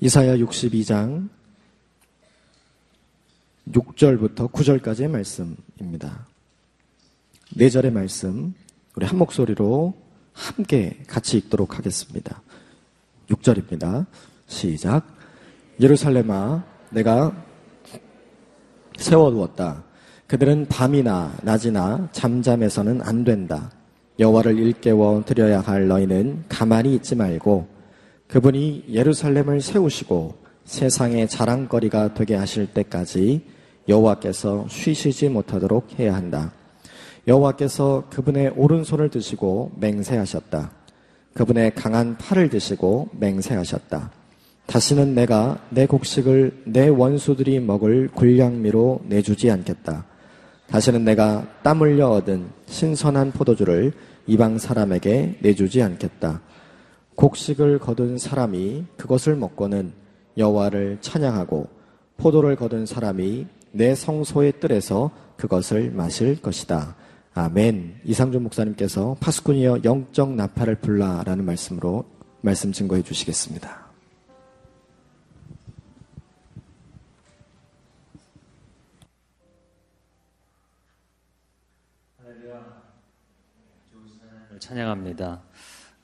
이사야 62장 6절부터 9절까지의 말씀입니다. 4절의 말씀 우리 한 목소리로 함께 같이 읽도록 하겠습니다. 6절입니다. 시작. 예루살렘아, 내가 세워두었다. 그들은 밤이나 낮이나 잠잠해서는 안 된다. 여호와를 일깨워 드려야 할 너희는 가만히 있지 말고 그분이 예루살렘을 세우시고 세상의 자랑거리가 되게 하실 때까지 여호와께서 쉬시지 못하도록 해야 한다. 여호와께서 그분의 오른손을 드시고 맹세하셨다. 그분의 강한 팔을 드시고 맹세하셨다. 다시는 내가 내 곡식을 내 원수들이 먹을 굴량미로 내주지 않겠다. 다시는 내가 땀 흘려 얻은 신선한 포도주를 이방 사람에게 내주지 않겠다. 곡식을 거둔 사람이 그것을 먹고는 여호와를 찬양하고 포도를 거둔 사람이 내 성소의 뜰에서 그것을 마실 것이다. 아멘. 이상준 목사님께서 파스쿠니어 영적 나팔을 불라라는 말씀으로 말씀 증거해 주시겠습니다. 찬양합니다.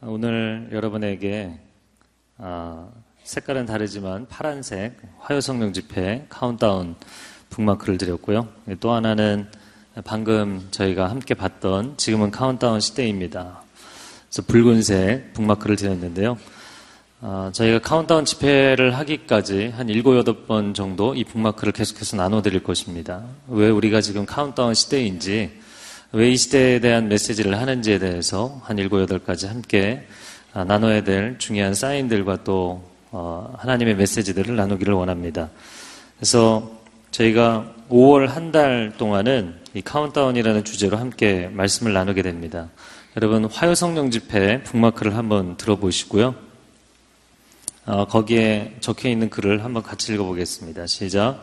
오늘 여러분에게 아, 색깔은 다르지만 파란색 화요성령 집회 카운트다운 북마크를 드렸고요. 또 하나는 방금 저희가 함께 봤던 지금은 카운트다운 시대입니다. 그래서 붉은색 북마크를 드렸는데요. 어, 저희가 카운트다운 집회를 하기까지 한 7, 8번 정도 이 북마크를 계속해서 나눠드릴 것입니다. 왜 우리가 지금 카운트다운 시대인지 왜 이 시대에 대한 메시지를 하는지에 대해서 한 7, 8가지 함께 아, 나눠야 될 중요한 사인들과 또 어, 하나님의 메시지들을 나누기를 원합니다. 그래서 저희가 5월 한 달 동안은 이 카운트다운이라는 주제로 함께 말씀을 나누게 됩니다. 여러분 화요 성령 집회 북마크를 한번 들어보시고요. 어, 거기에 적혀 있는 글을 한번 같이 읽어보겠습니다. 시작.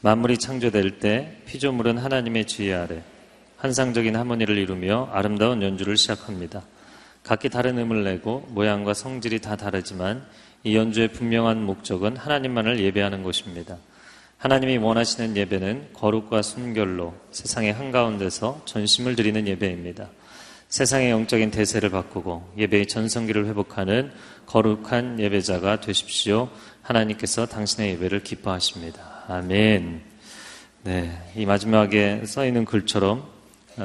만물이 창조될 때 피조물은 하나님의 지혜 아래 환상적인 하모니를 이루며 아름다운 연주를 시작합니다. 각기 다른 음을 내고 모양과 성질이 다 다르지만 이 연주의 분명한 목적은 하나님만을 예배하는 것입니다. 하나님이 원하시는 예배는 거룩과 순결로 세상의 한가운데서 전심을 드리는 예배입니다. 세상의 영적인 대세를 바꾸고 예배의 전성기를 회복하는 거룩한 예배자가 되십시오. 하나님께서 당신의 예배를 기뻐하십니다. 아멘. 네, 이 마지막에 써 있는 글처럼 어,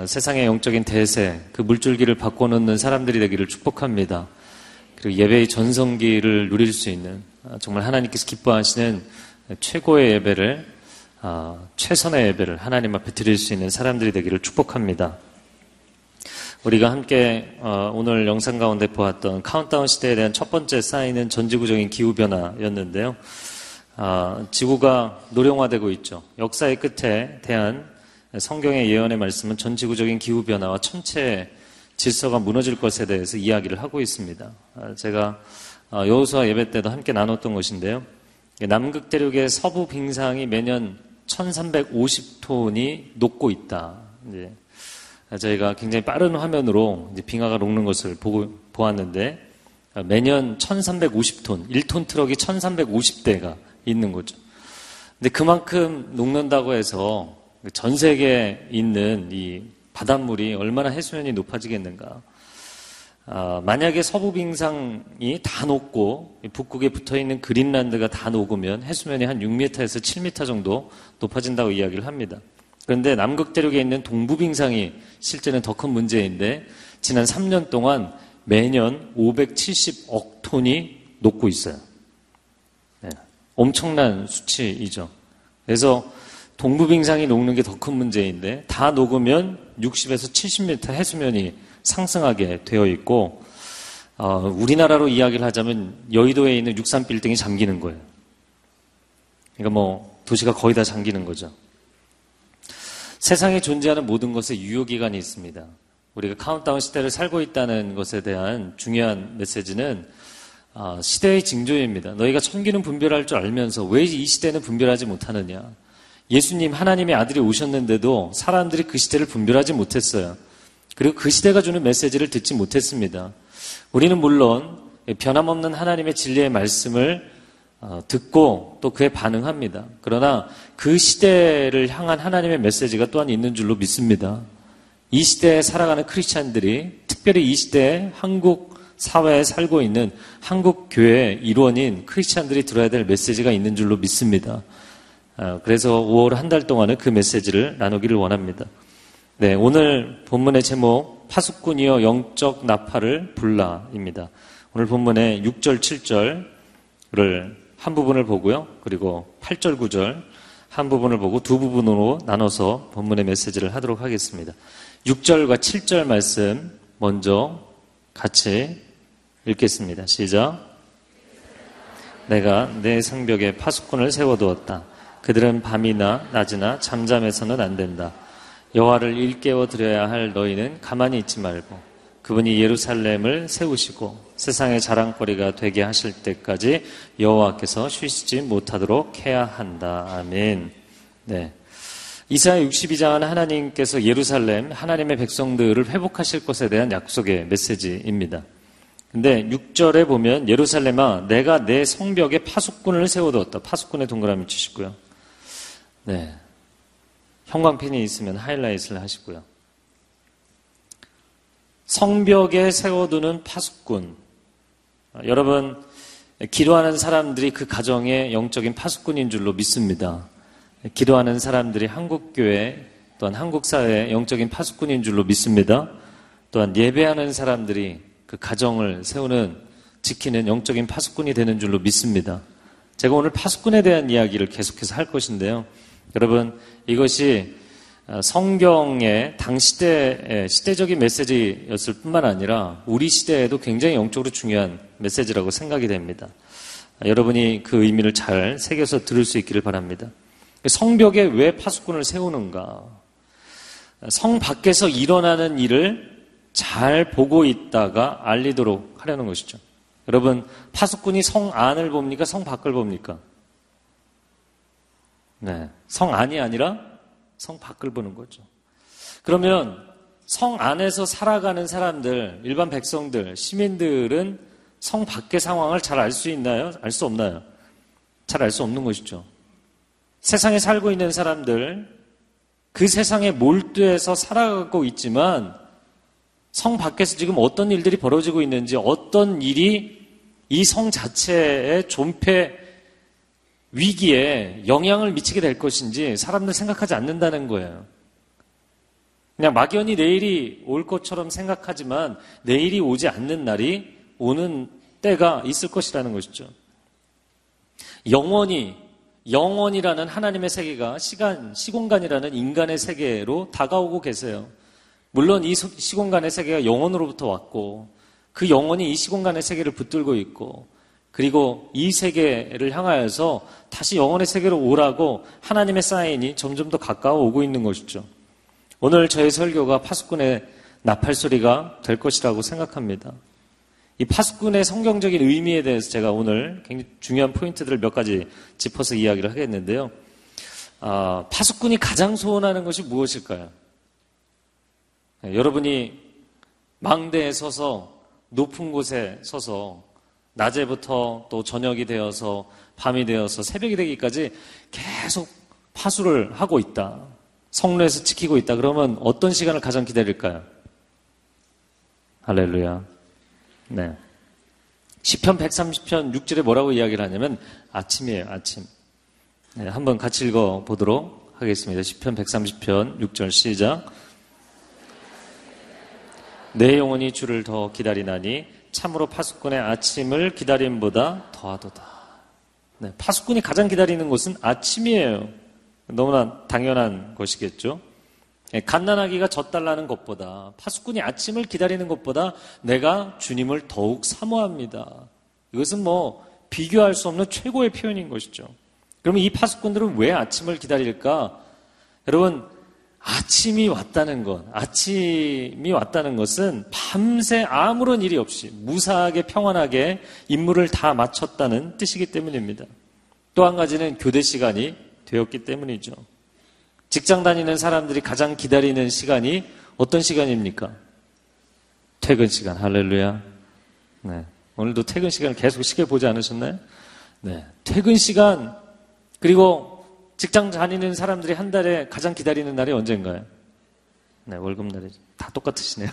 세상의 영적인 대세, 그 물줄기를 바꿔놓는 사람들이 되기를 축복합니다. 그리고 예배의 전성기를 누릴 수 있는 어, 정말 하나님께서 기뻐하시는 최고의 예배를 어, 최선의 예배를 하나님 앞에 드릴 수 있는 사람들이 되기를 축복합니다. 우리가 함께 오늘 영상 가운데 보았던 카운트다운 시대에 대한 첫 번째 사인은 전지구적인 기후 변화였는데요. 지구가 노령화되고 있죠. 역사의 끝에 대한 성경의 예언의 말씀은 전 지구적인 기후변화와 천체 질서가 무너질 것에 대해서 이야기를 하고 있습니다. 아, 제가 어, 여호수아 예배 때도 함께 나눴던 것인데요. 남극 대륙의 서부 빙상이 매년 1350톤이 녹고 있다. 이제 저희가 굉장히 빠른 화면으로 빙하가 녹는 것을 보고, 보았는데 아, 매년 1350톤, 1톤 트럭이 1350대가 있는 거죠. 근데 그만큼 녹는다고 해서 전 세계에 있는 이 바닷물이 얼마나 해수면이 높아지겠는가. 아, 만약에 서부 빙상이 다 녹고 북극에 붙어 있는 그린란드가 다 녹으면 해수면이 한 6m에서 7m 정도 높아진다고 이야기를 합니다. 그런데 남극 대륙에 있는 동부 빙상이 실제는 더 큰 문제인데 지난 3년 동안 매년 570억 톤이 녹고 있어요. 네, 엄청난 수치이죠. 그래서 동부빙상이 녹는 게 더 큰 문제인데 다 녹으면 60에서 70m 해수면이 상승하게 되어 있고 어, 우리나라로 이야기를 하자면 여의도에 있는 63 빌딩이 잠기는 거예요. 그러니까 뭐 도시가 거의 다 잠기는 거죠. 세상에 존재하는 모든 것에 유효 기간이 있습니다. 우리가 카운트다운 시대를 살고 있다는 것에 대한 중요한 메시지는 어, 시대의 징조입니다. 너희가 천기는 분별할 줄 알면서 왜 이 시대는 분별하지 못하느냐? 예수님 하나님의 아들이 오셨는데도 사람들이 그 시대를 분별하지 못했어요. 그리고 그 시대가 주는 메시지를 듣지 못했습니다. 우리는 물론 변함없는 하나님의 진리의 말씀을 어, 듣고 또 그에 반응합니다. 그러나 그 시대를 향한 하나님의 메시지가 또한 있는 줄로 믿습니다. 이 시대에 살아가는 크리스찬들이 특별히 이 시대에 한국 사회에 살고 있는 한국 교회 일원인 크리스찬들이 들어야 될 메시지가 있는 줄로 믿습니다. 어, 그래서 5월 한 달 동안은 그 메시지를 나누기를 원합니다. 네, 오늘 본문의 제목 파수꾼이여 영적 나팔을 불라입니다. 오늘 본문의 6절, 7절을 한 부분을 보고요. 그리고 8절, 9절 한 부분을 보고 두 부분으로 나눠서 본문의 메시지를 하도록 하겠습니다. 6절과 7절 말씀 먼저 같이 읽겠습니다. 시작. 내가 내 성벽에 파수꾼을 세워두었다. 그들은 밤이나 낮이나 잠잠해서는 안 된다. 여호와를 일깨워 드려야 할 너희는 가만히 있지 말고 그분이 예루살렘을 세우시고 세상의 자랑거리가 되게 하실 때까지 여호와께서 쉬시지 못하도록 해야 한다. 아멘. 네. 이사야 62장은 하나님께서 예루살렘 하나님의 백성들을 회복하실 것에 대한 약속의 메시지입니다. 근데 6절에 보면 예루살렘아 내가 내 성벽에 파수꾼을 세워두었다. 파수꾼의 동그라미 치시고요. 네. 형광펜이 있으면 하이라이트를 하시고요. 성벽에 세워두는 파수꾼. 여러분, 기도하는 사람들이 그 가정의 영적인 파수꾼인 줄로 믿습니다. 기도하는 사람들이 한국교회 또한 한국사회의 영적인 파수꾼인 줄로 믿습니다. 또한 예배하는 사람들이 그 가정을 세우는 지키는 영적인 파수꾼이 되는 줄로 믿습니다. 제가 오늘 파수꾼에 대한 이야기를 계속해서 할 것인데요. 여러분, 이것이 성경의 당 시대 시대적인 메시지였을 뿐만 아니라 우리 시대에도 굉장히 영적으로 중요한 메시지라고 생각이 됩니다. 여러분이 그 의미를 잘 새겨서 들을 수 있기를 바랍니다. 성벽에 왜 파수꾼을 세우는가? 성 밖에서 일어나는 일을 잘 보고 있다가 알리도록 하려는 것이죠. 여러분, 파수꾼이 성 안을 봅니까? 성 밖을 봅니까? 네. 성 안이 아니라 성 밖을 보는 거죠. 그러면 성 안에서 살아가는 사람들, 일반 백성들, 시민들은 성 밖의 상황을 잘 알 수 있나요? 알 수 없나요? 잘 알 수 없는 것이죠. 세상에 살고 있는 사람들, 그 세상에 몰두해서 살아가고 있지만 성 밖에서 지금 어떤 일들이 벌어지고 있는지 어떤 일이 이 성 자체의 존폐 위기에 영향을 미치게 될 것인지 사람들 생각하지 않는다는 거예요. 그냥 막연히 내일이 올 것처럼 생각하지만 내일이 오지 않는 날이 오는 때가 있을 것이라는 것이죠. 영원히 영원이라는 하나님의 세계가 시간, 시공간이라는 인간의 세계로 다가오고 계세요. 물론 이 시공간의 세계가 영원으로부터 왔고 그 영혼이 이 시공간의 세계를 붙들고 있고 그리고 이 세계를 향하여서 다시 영혼의 세계로 오라고 하나님의 사인이 점점 더 가까워 오고 있는 것이죠. 오늘 저의 설교가 파수꾼의 나팔 소리가 될 것이라고 생각합니다. 이 파수꾼의 성경적인 의미에 대해서 제가 오늘 굉장히 중요한 포인트들을 몇 가지 짚어서 이야기를 하겠는데요. 아, 파수꾼이 가장 소원하는 것이 무엇일까요? 네, 여러분이 망대에 서서 높은 곳에 서서 낮에부터 또 저녁이 되어서 밤이 되어서 새벽이 되기까지 계속 파수를 하고 있다. 성로에서 지키고 있다. 그러면 어떤 시간을 가장 기다릴까요? 할렐루야. 네. 10편 130편 6절에 뭐라고 이야기를 하냐면 아침이에요, 아침. 네, 한번 같이 읽어 보도록 하겠습니다. 10편 130편 6절 시작. 내 영혼이 주를 더 기다리나니 참으로 파수꾼의 아침을 기다림보다 더하도다. 네, 파수꾼이 가장 기다리는 것은 아침이에요. 너무나 당연한 것이겠죠. 네, 갓난아기가 젖달라는 것보다 파수꾼이 아침을 기다리는 것보다 내가 주님을 더욱 사모합니다. 이것은 뭐 비교할 수 없는 최고의 표현인 것이죠. 그러면 이 파수꾼들은 왜 아침을 기다릴까? 여러분 아침이 왔다는 것, 아침이 왔다는 것은 밤새 아무런 일이 없이 무사하게 평안하게 임무를 다 마쳤다는 뜻이기 때문입니다. 또 한 가지는 교대 시간이 되었기 때문이죠. 직장 다니는 사람들이 가장 기다리는 시간이 어떤 시간입니까? 퇴근 시간. 할렐루야. 네. 오늘도 퇴근 시간을 계속 시계 보지 않으셨나요? 네. 퇴근 시간, 그리고 직장 다니는 사람들이 한 달에 가장 기다리는 날이 언젠가요? 네, 월급 날이. 다 똑같으시네요.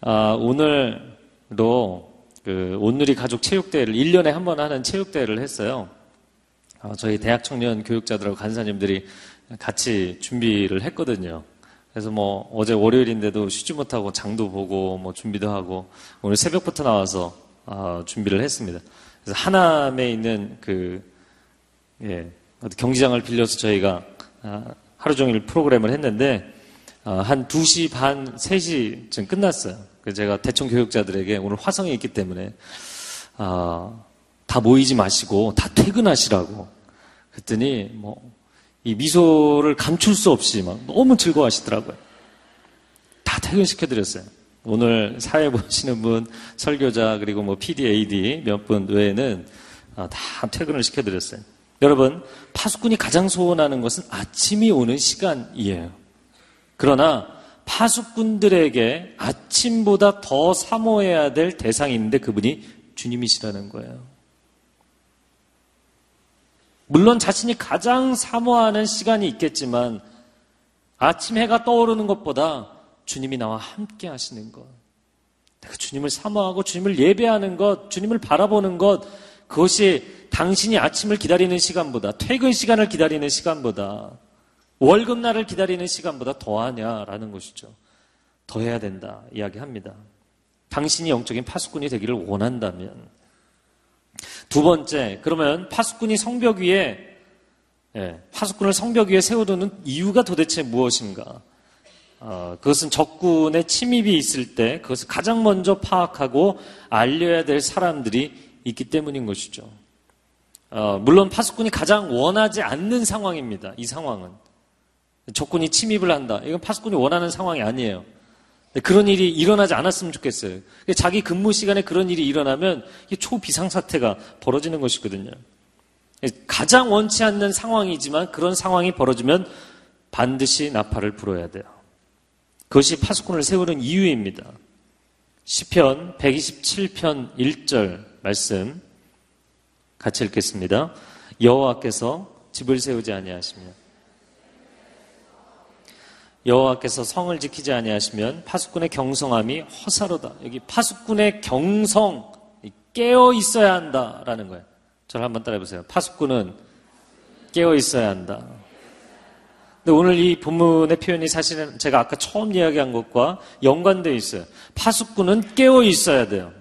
아, 오늘도 그 온누리 가족 체육대회를 1년에 한 번 하는 체육대회를 했어요. 아, 저희 대학 청년 교육자들하고 간사님들이 같이 준비를 했거든요. 그래서 뭐 어제 월요일인데도 쉬지 못하고 장도 보고 뭐 준비도 하고 오늘 새벽부터 나와서 아, 준비를 했습니다. 그래서 하남에 있는 그 예, 경기장을 빌려서 저희가 아, 하루 종일 프로그램을 했는데 아, 한 2시 반, 3시쯤 끝났어요. 제가 대청 교육자들에게 오늘 화성에 있기 때문에 아, 다 모이지 마시고 다 퇴근하시라고 그랬더니 뭐 이 미소를 감출 수 없이 막 너무 즐거워하시더라고요. 다 퇴근시켜드렸어요. 오늘 사회 보시는 분, 설교자, 그리고 뭐 PD, AD 몇 분 외에는 아, 다 퇴근을 시켜드렸어요. 여러분, 파수꾼이 가장 소원하는 것은 아침이 오는 시간이에요. 그러나 파수꾼들에게 아침보다 더 사모해야 될 대상이 있는데 그분이 주님이시라는 거예요. 물론 자신이 가장 사모하는 시간이 있겠지만 아침 해가 떠오르는 것보다 주님이 나와 함께 하시는 것. 내가 주님을 사모하고 주님을 예배하는 것, 주님을 바라보는 것, 그것이 당신이 아침을 기다리는 시간보다, 퇴근 시간을 기다리는 시간보다, 월급날을 기다리는 시간보다 더하냐라는 것이죠. 더 해야 된다 이야기합니다. 당신이 영적인 파수꾼이 되기를 원한다면 두 번째 그러면 파수꾼이 성벽 위에 예, 파수꾼을 성벽 위에 세워두는 이유가 도대체 무엇인가? 어, 그것은 적군의 침입이 있을 때 그것을 가장 먼저 파악하고 알려야 될 사람들이 있기 때문인 것이죠. 어, 물론 파수꾼이 가장 원하지 않는 상황입니다. 이 상황은 적군이 침입을 한다. 이건 파수꾼이 원하는 상황이 아니에요. 그런 일이 일어나지 않았으면 좋겠어요. 자기 근무 시간에 그런 일이 일어나면 초비상사태가 벌어지는 것이거든요. 가장 원치 않는 상황이지만 그런 상황이 벌어지면 반드시 나팔을 불어야 돼요. 그것이 파수꾼을 세우는 이유입니다. 시편 127편 1절 말씀 같이 읽겠습니다. 여호와께서 집을 세우지 아니하시며 여호와께서 성을 지키지 아니하시면 파수꾼의 경성함이 허사로다. 여기 파수꾼의 경성 깨어 있어야 한다라는 거예요. 저를 한번 따라해 보세요. 파수꾼은 깨어 있어야 한다. 근데 오늘 이 본문의 표현이 사실은 제가 아까 처음 이야기한 것과 연관되어 있어요. 파수꾼은 깨어 있어야 돼요.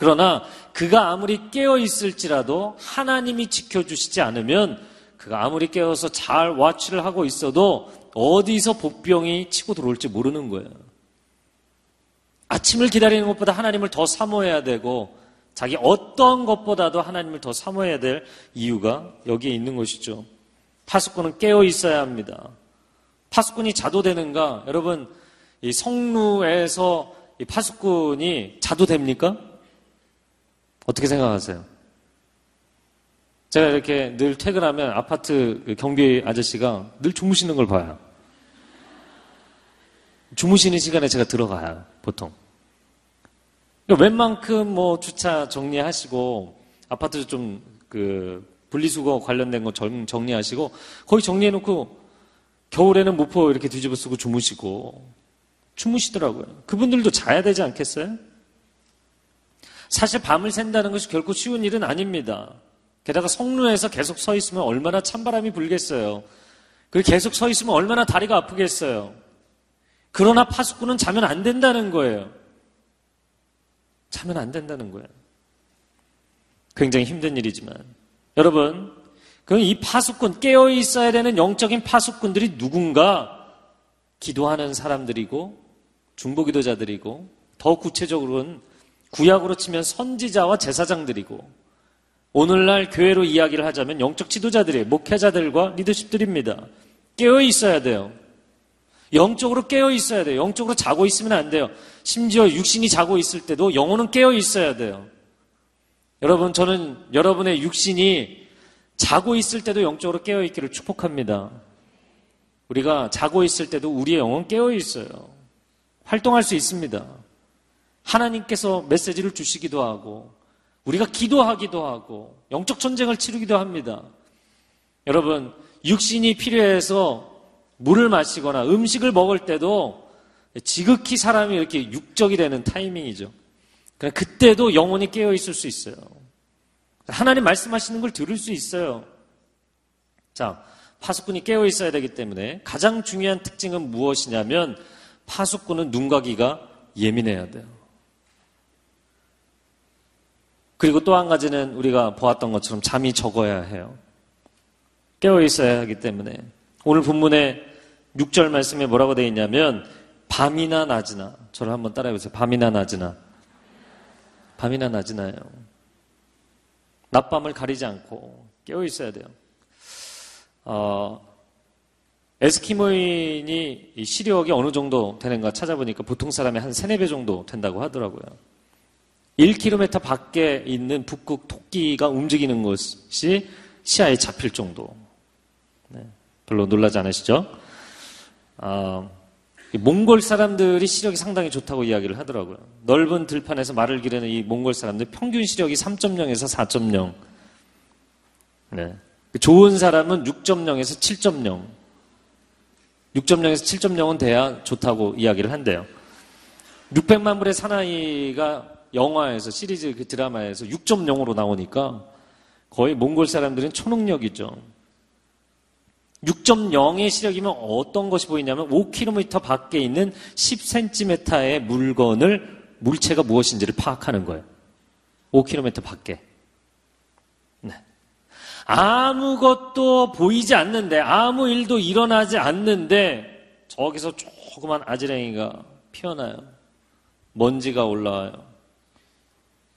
그러나 그가 아무리 깨어 있을지라도 하나님이 지켜주시지 않으면 그가 아무리 깨어서 잘 와치를 하고 있어도 어디서 복병이 치고 들어올지 모르는 거예요. 아침을 기다리는 것보다 하나님을 더 사모해야 되고 자기 어떤 것보다도 하나님을 더 사모해야 될 이유가 여기에 있는 것이죠. 파수꾼은 깨어 있어야 합니다. 파수꾼이 자도 되는가? 여러분, 이 성루에서 이 파수꾼이 자도 됩니까? 어떻게 생각하세요? 제가 이렇게 늘 퇴근하면 아파트 그 경비 아저씨가 늘 주무시는 걸 봐요. 주무시는 시간에 제가 들어가요, 보통. 그러니까 웬만큼 뭐 주차 정리하시고 아파트 좀 그 분리수거 관련된 거 정리하시고 거의 정리해놓고 겨울에는 무포 이렇게 뒤집어 쓰고 주무시고 주무시더라고요. 그분들도 자야 되지 않겠어요? 사실 밤을 샌다는 것이 결코 쉬운 일은 아닙니다. 게다가 성루에서 계속 서 있으면 얼마나 찬바람이 불겠어요. 그리고 계속 서 있으면 얼마나 다리가 아프겠어요. 그러나 파수꾼은 자면 안 된다는 거예요. 자면 안 된다는 거예요. 굉장히 힘든 일이지만. 여러분, 그럼 이 파수꾼, 깨어 있어야 되는 영적인 파수꾼들이 누군가 기도하는 사람들이고, 중보기도자들이고, 더 구체적으로는 구약으로 치면 선지자와 제사장들이고, 오늘날 교회로 이야기를 하자면 영적 지도자들이 목회자들과 리더십들입니다. 깨어 있어야 돼요. 영적으로 깨어 있어야 돼요. 영적으로 자고 있으면 안 돼요. 심지어 육신이 자고 있을 때도 영혼은 깨어 있어야 돼요. 여러분, 저는 여러분의 육신이 자고 있을 때도 영적으로 깨어 있기를 축복합니다. 우리가 자고 있을 때도 우리의 영은 깨어 있어요. 활동할 수 있습니다. 하나님께서 메시지를 주시기도 하고, 우리가 기도하기도 하고, 영적 전쟁을 치르기도 합니다. 여러분, 육신이 필요해서 물을 마시거나 음식을 먹을 때도 지극히 사람이 이렇게 육적이 되는 타이밍이죠. 그러니까 그때도 영혼이 깨어 있을 수 있어요. 하나님 말씀하시는 걸 들을 수 있어요. 자, 파수꾼이 깨어 있어야 되기 때문에 가장 중요한 특징은 무엇이냐면 파수꾼은 눈과 귀가 예민해야 돼요. 그리고 또 한 가지는 우리가 보았던 것처럼 잠이 적어야 해요. 깨어 있어야 하기 때문에 오늘 본문에 6절 말씀에 뭐라고 되어 있냐면 밤이나 낮이나 저를 한번 따라해 보세요. 밤이나 낮이나 밤이나 낮이나요. 낮밤을 가리지 않고 깨어 있어야 돼요. 어, 에스키모인이 시력이 어느 정도 되는가 찾아보니까 보통 사람의 한 3, 4배 정도 된다고 하더라고요. 1km 밖에 있는 북극 토끼가 움직이는 것이 시야에 잡힐 정도. 네, 별로 놀라지 않으시죠? 어, 몽골 사람들이 시력이 상당히 좋다고 이야기를 하더라고요. 넓은 들판에서 말을 기르는 이 몽골 사람들 평균 시력이 3.0에서 4.0. 네. 좋은 사람은 6.0에서 7.0. 6.0에서 7.0은 돼야 좋다고 이야기를 한대요. 600만 불의 사나이가 영화에서 시리즈 그 드라마에서 6.0으로 나오니까 거의 몽골 사람들은 초능력이죠. 6.0의 시력이면 어떤 것이 보이냐면 5km 밖에 있는 10cm의 물건을 물체가 무엇인지를 파악하는 거예요. 5km 밖에. 네. 아무것도 보이지 않는데 아무 일도 일어나지 않는데 저기서 조그만 아지랭이가 피어나요. 먼지가 올라와요.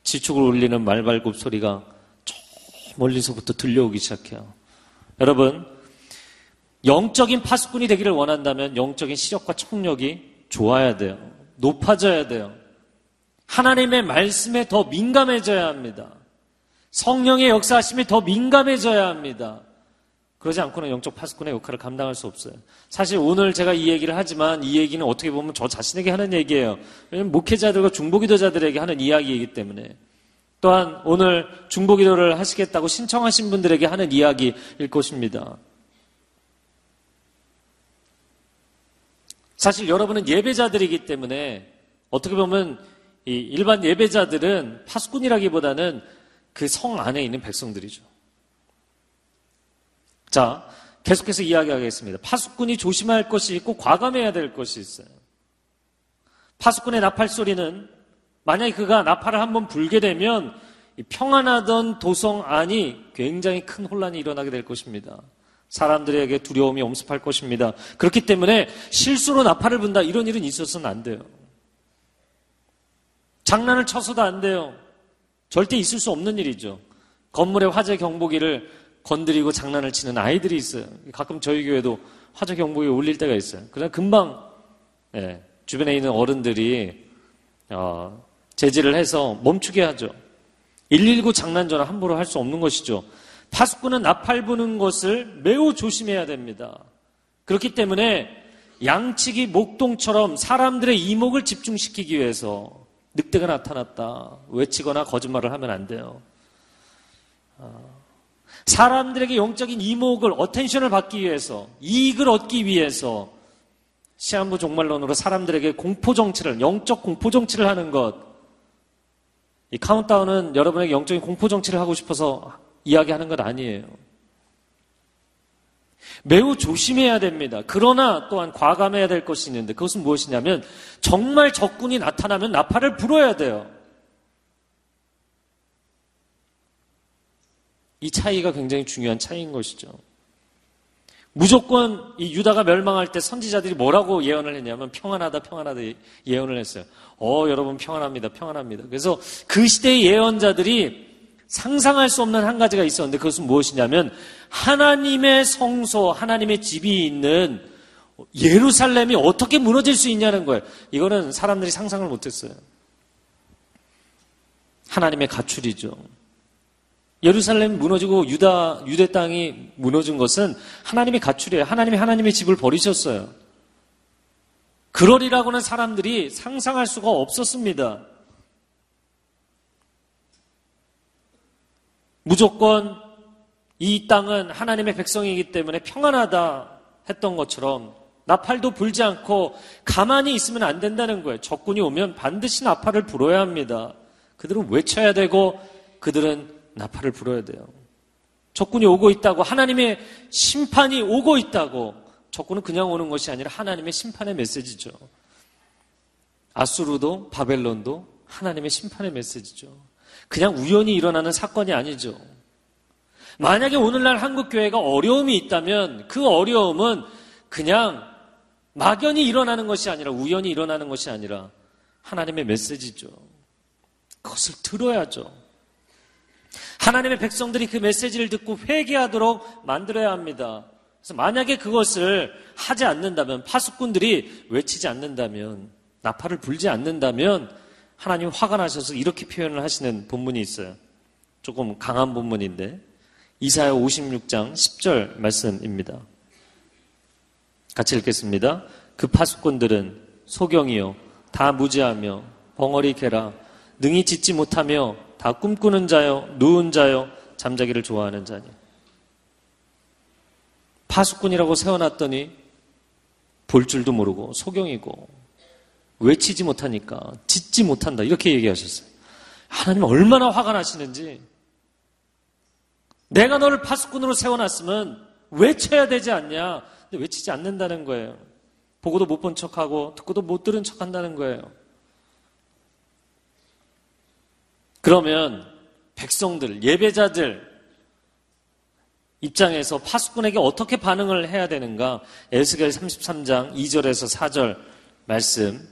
지축을 울리는 말발굽 소리가 저 멀리서부터 들려오기 시작해요. 여러분, 영적인 파수꾼이 되기를 원한다면 영적인 시력과 청력이 좋아야 돼요. 높아져야 돼요. 하나님의 말씀에 더 민감해져야 합니다. 성령의 역사하심에 더 민감해져야 합니다. 그러지 않고는 영적 파수꾼의 역할을 감당할 수 없어요. 사실 오늘 제가 이 얘기를 하지만 이 얘기는 어떻게 보면 저 자신에게 하는 얘기예요. 왜냐면 목회자들과 중보기도자들에게 하는 이야기이기 때문에. 또한 오늘 중보기도를 하시겠다고 신청하신 분들에게 하는 이야기일 것입니다. 사실 여러분은 예배자들이기 때문에 어떻게 보면 일반 예배자들은 파수꾼이라기보다는 그 성 안에 있는 백성들이죠. 자, 계속해서 이야기하겠습니다. 파수꾼이 조심할 것이 있고 과감해야 될 것이 있어요. 파수꾼의 나팔 소리는 만약에 그가 나팔을 한번 불게 되면 평안하던 도성 안이 굉장히 큰 혼란이 일어나게 될 것입니다. 사람들에게 두려움이 엄습할 것입니다. 그렇기 때문에 실수로 나팔을 분다 이런 일은 있어서는 안 돼요. 장난을 쳐서도 안 돼요. 절대 있을 수 없는 일이죠. 건물에 화재 경보기를 건드리고 장난을 치는 아이들이 있어요. 가끔 저희 교회도 화재 경보기 울릴 때가 있어요. 그러나 금방 예, 주변에 있는 어른들이 어, 제지를 해서 멈추게 하죠. 119 장난 전화 함부로 할 수 없는 것이죠. 파수꾼은 나팔 부는 것을 매우 조심해야 됩니다. 그렇기 때문에 양치기 목동처럼 사람들의 이목을 집중시키기 위해서 늑대가 나타났다. 외치거나 거짓말을 하면 안 돼요. 아, 사람들에게 영적인 이목을, attention을 받기 위해서, 이익을 얻기 위해서, 시한부 종말론으로 사람들에게 공포 정치를, 영적 공포 정치를 하는 것. 이 카운트다운은 여러분에게 영적인 공포 정치를 하고 싶어서 이야기하는 것 아니에요. 매우 조심해야 됩니다. 그러나 또한 과감해야 될 것이 있는데 그것은 무엇이냐면 정말 적군이 나타나면 나팔을 불어야 돼요. 이 차이가 굉장히 중요한 차이인 것이죠. 무조건 이 유다가 멸망할 때 선지자들이 뭐라고 예언을 했냐면 평안하다 평안하다 예언을 했어요. 어 여러분 평안합니다 평안합니다. 그래서 그 시대의 예언자들이 상상할 수 없는 한 가지가 있었는데 그것은 무엇이냐면 하나님의 성소, 하나님의 집이 있는 예루살렘이 어떻게 무너질 수 있냐는 거예요. 이거는 사람들이 상상을 못했어요. 하나님의 가출이죠. 예루살렘 무너지고 유다 유대 땅이 무너진 것은 하나님의 가출이에요. 하나님이 하나님의 집을 버리셨어요. 그러리라고는 사람들이 상상할 수가 없었습니다. 무조건 이 땅은 하나님의 백성이기 때문에 평안하다 했던 것처럼 나팔도 불지 않고 가만히 있으면 안 된다는 거예요. 적군이 오면 반드시 나팔을 불어야 합니다. 그들은 외쳐야 되고 그들은 나팔을 불어야 돼요. 적군이 오고 있다고 하나님의 심판이 오고 있다고 적군은 그냥 오는 것이 아니라 하나님의 심판의 메시지죠. 아수르도 바벨론도 하나님의 심판의 메시지죠. 그냥 우연히 일어나는 사건이 아니죠. 만약에 오늘날 한국 교회가 어려움이 있다면 그 어려움은 그냥 막연히 일어나는 것이 아니라 우연히 일어나는 것이 아니라 하나님의 메시지죠. 그것을 들어야죠. 하나님의 백성들이 그 메시지를 듣고 회개하도록 만들어야 합니다. 그래서 만약에 그것을 하지 않는다면 파수꾼들이 외치지 않는다면 나팔을 불지 않는다면 하나님 화가 나셔서 이렇게 표현을 하시는 본문이 있어요. 조금 강한 본문인데 이사야 56장 10절 말씀입니다. 같이 읽겠습니다. 그 파수꾼들은 소경이요 다 무지하며 벙어리 개라 능히 짓지 못하며 다 꿈꾸는 자요 누운 자요 잠자기를 좋아하는 자니 파수꾼이라고 세워놨더니 볼 줄도 모르고 소경이고 외치지 못하니까 짓지 못한다 이렇게 얘기하셨어요. 하나님 얼마나 화가 나시는지 내가 너를 파수꾼으로 세워놨으면 외쳐야 되지 않냐? 근데 외치지 않는다는 거예요. 보고도 못 본 척하고 듣고도 못 들은 척한다는 거예요. 그러면 백성들, 예배자들 입장에서 파수꾼에게 어떻게 반응을 해야 되는가? 에스겔 33장 2절에서 4절 말씀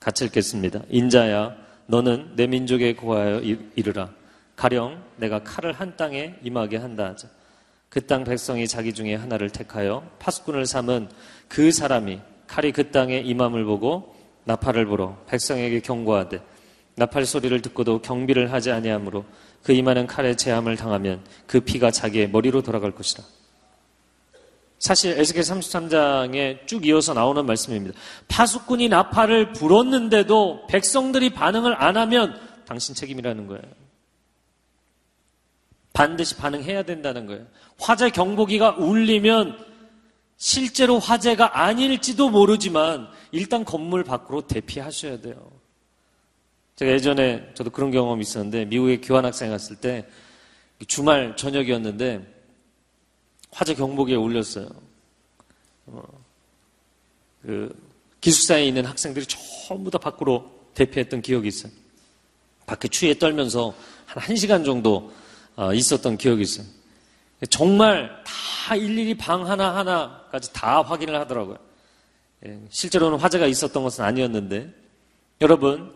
같이 읽겠습니다. 인자야, 너는 내 민족에 고하여 이르라. 가령 내가 칼을 한 땅에 임하게 한다 하자. 그 땅 백성이 자기 중에 하나를 택하여 파수꾼을 삼은 그 사람이 칼이 그 땅에 임함을 보고 나팔을 불어 백성에게 경고하되 나팔 소리를 듣고도 경비를 하지 아니하므로 그 임하는 칼에 제함을 당하면 그 피가 자기의 머리로 돌아갈 것이다. 사실 에스겔 33장에 쭉 이어서 나오는 말씀입니다. 파수꾼이 나팔을 불었는데도 백성들이 반응을 안 하면 당신 책임이라는 거예요. 반드시 반응해야 된다는 거예요. 화재 경보기가 울리면 실제로 화재가 아닐지도 모르지만 일단 건물 밖으로 대피하셔야 돼요. 제가 예전에 저도 그런 경험이 있었는데 미국에 교환학생 갔을 때 주말 저녁이었는데 화재 경보기에 울렸어요. 어, 그 기숙사에 있는 학생들이 전부 다 밖으로 대피했던 기억이 있어요. 밖에 추위에 떨면서 한 1시간 정도 어, 있었던 기억이 있어요. 정말 다 일일이 방 하나하나까지 다 확인을 하더라고요. 예, 실제로는 화재가 있었던 것은 아니었는데. 여러분,